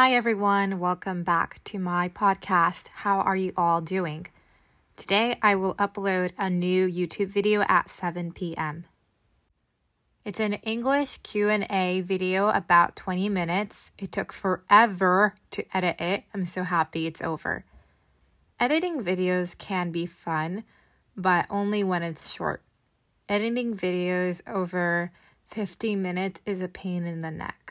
Hi, everyone. Welcome back to my podcast. How are you all doing? Today, I will upload a new YouTube video at 7 p.m. It's an English Q&A video about 20 minutes. It took forever to edit it. I'm so happy it's over. Editing videos can be fun, but only when it's short. Editing videos over 15 minutes is a pain in the neck.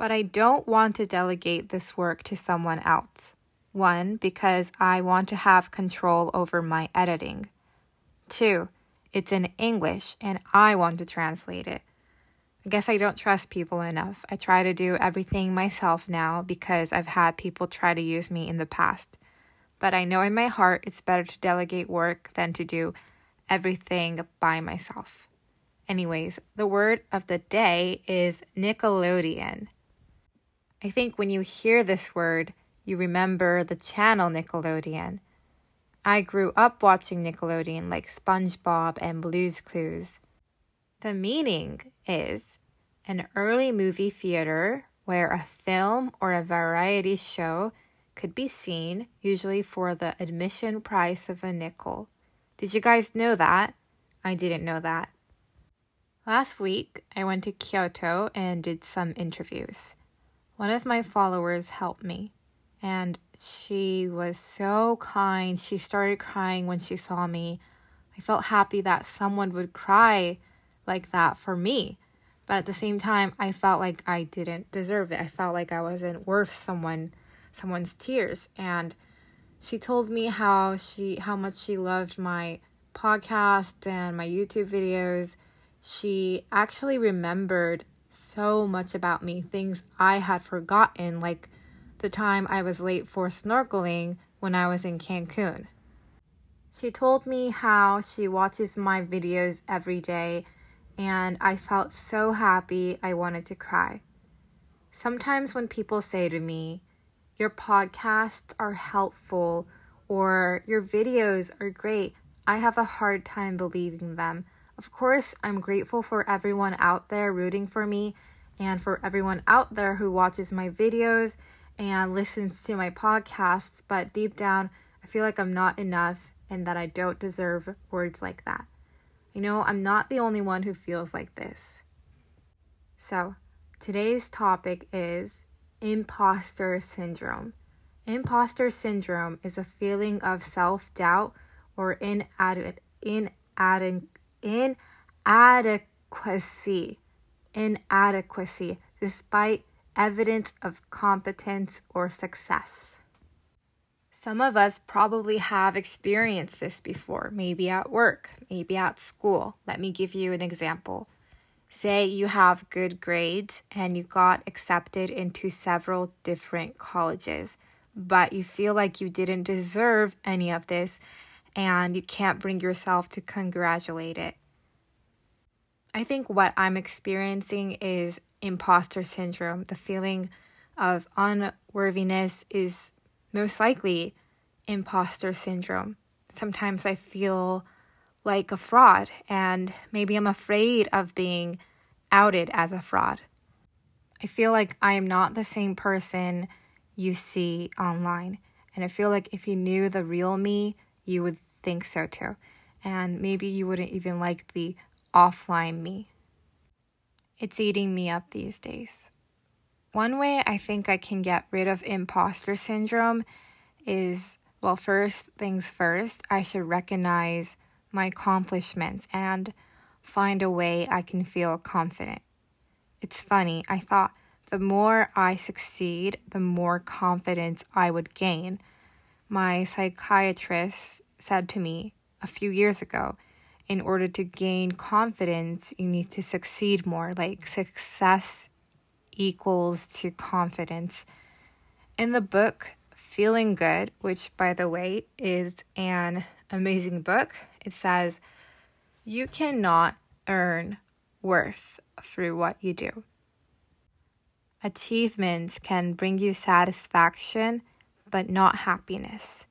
But I don't want to delegate this work to someone else. One, because I want to have control over my editing. Two, it's in English and I want to translate it. I guess I don't trust people enough. I try to do everything myself now because I've had people try to use me in the past. But I know in my heart it's better to delegate work than to do everything by myself. Anyways, the word of the day is Nickelodeon. I think when you hear this word, you remember the channel Nickelodeon. I grew up watching Nickelodeon like SpongeBob and Blue's Clues. The meaning is an early movie theater where a film or a variety show could be seen, usually for the admission price of a nickel. Did you guys know that? I didn't know that. Last week, I went to Kyoto and did some interviews. One of my followers helped me, and she was so kind. She started crying when she saw me. I felt happy that someone would cry like that for me. But at the same time, I felt like I didn't deserve it. I felt like I wasn't worth someone someone's tears. And she told me how she how much she loved my podcast and my YouTube videos. She actually remembered so much about me, things I had forgotten, like the time I was late for snorkeling when I was in Cancun. She told me how she watches my videos every day, and I felt so happy I wanted to cry. Sometimes when people say to me, Your podcasts are helpful or your videos are great, I have a hard time believing them of course, I'm grateful for everyone out there rooting for me and for everyone out there who watches my videos and listens to my podcasts, but deep down, I feel like I'm not enough and that I don't deserve words like that. You know, I'm not the only one who feels like this. So, today's topic is imposter syndrome. Imposter syndrome is a feeling of self doubt or inadequate, inadequate, inadequacy, inadequacy, despite evidence of competence or success. Some of us probably have experienced this before, maybe at work, maybe at school. Let me give you an example. Say you have good grades and you got accepted into several different colleges, but you feel like you didn't deserve any of this and you can't bring yourself to congratulate it. I think what I'm experiencing is imposter syndrome. The feeling of unworthiness is most likely imposter syndrome. Sometimes I feel like a fraud, and maybe I'm afraid of being outed as a fraud. I feel like I am not the same person you see online. And I feel like if you knew the real me, you would think so too. And maybe you wouldn't even like the offline me. It's eating me up these days. One way I think I can get rid of imposter syndrome is well, first things first, I should recognize my accomplishments and find a way I can feel confident. It's funny, I thought the more I succeed, the more confidence I would gain. My psychiatrist said to me a few years ago in order to gain confidence, you need to succeed more. Like success equals to confidence. In the book, Feeling Good, which by the way is an amazing book, it says, You cannot earn worth through what you do. Achievements can bring you satisfaction, but not happiness.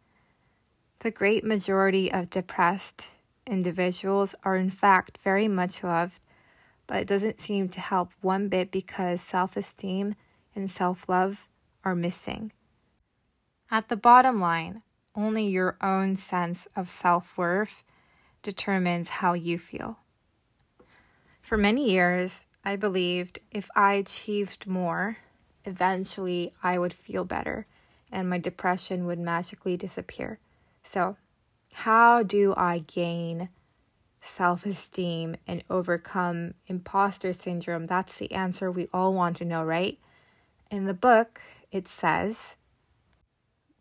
The great majority of depressed individuals are in fact very much loved, but it doesn't seem to help one bit because self esteem and self love are missing. At the bottom line, only your own sense of self worth determines how you feel. For many years, I believed if I achieved more, eventually I would feel better and my depression would magically disappear. So, how do I gain self esteem and overcome imposter syndrome? That's the answer we all want to know, right? In the book, it says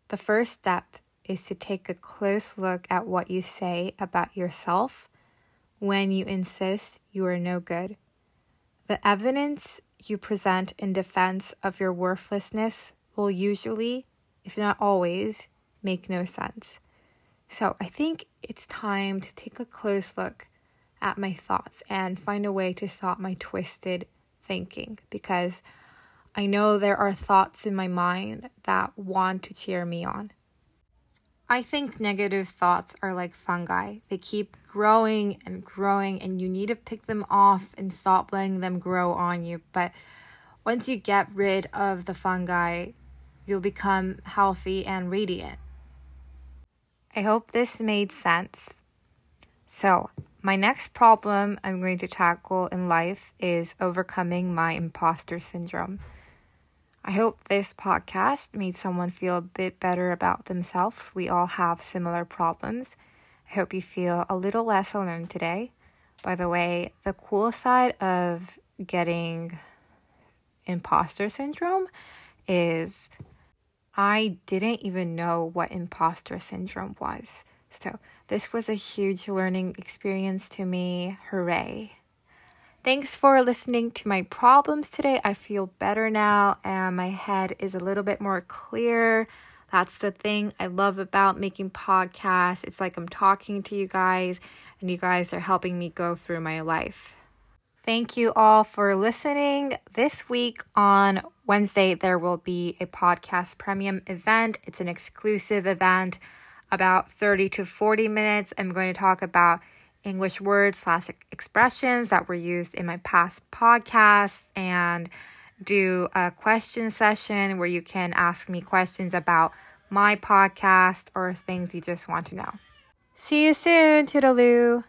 the first step is to take a close look at what you say about yourself when you insist you are no good. The evidence you present in defense of your worthlessness will usually, if not always, make no sense. So I think it's time to take a close look at my thoughts and find a way to stop my twisted thinking because I know there are thoughts in my mind that want to cheer me on. I think negative thoughts are like fungi. They keep growing and growing, and you need to pick them off and stop letting them grow on you. But once you get rid of the fungi, you'll become healthy and radiant. I hope this made sense. So, my next problem I'm going to tackle in life is overcoming my imposter syndrome. I hope this podcast made someone feel a bit better about themselves. We all have similar problems. I hope you feel a little less alone today. By the way, the cool side of getting imposter syndrome is I didn't even know what imposter syndrome was. So, this was a huge learning experience to me. Hooray! Thanks for listening to my problems today. I feel better now and my head is a little bit more clear. That's the thing I love about making podcasts. It's like I'm talking to you guys and you guys are helping me go through my life. Thank you all for listening. This week on Wednesday, there will be a podcast premium event. It's an exclusive event, about 30 to 40 minutes. I'm going to talk about English words slash expressions that were used in my past podcasts and do a question session where you can ask me questions about my podcast or things you just want to know. See you soon, Toodaloo.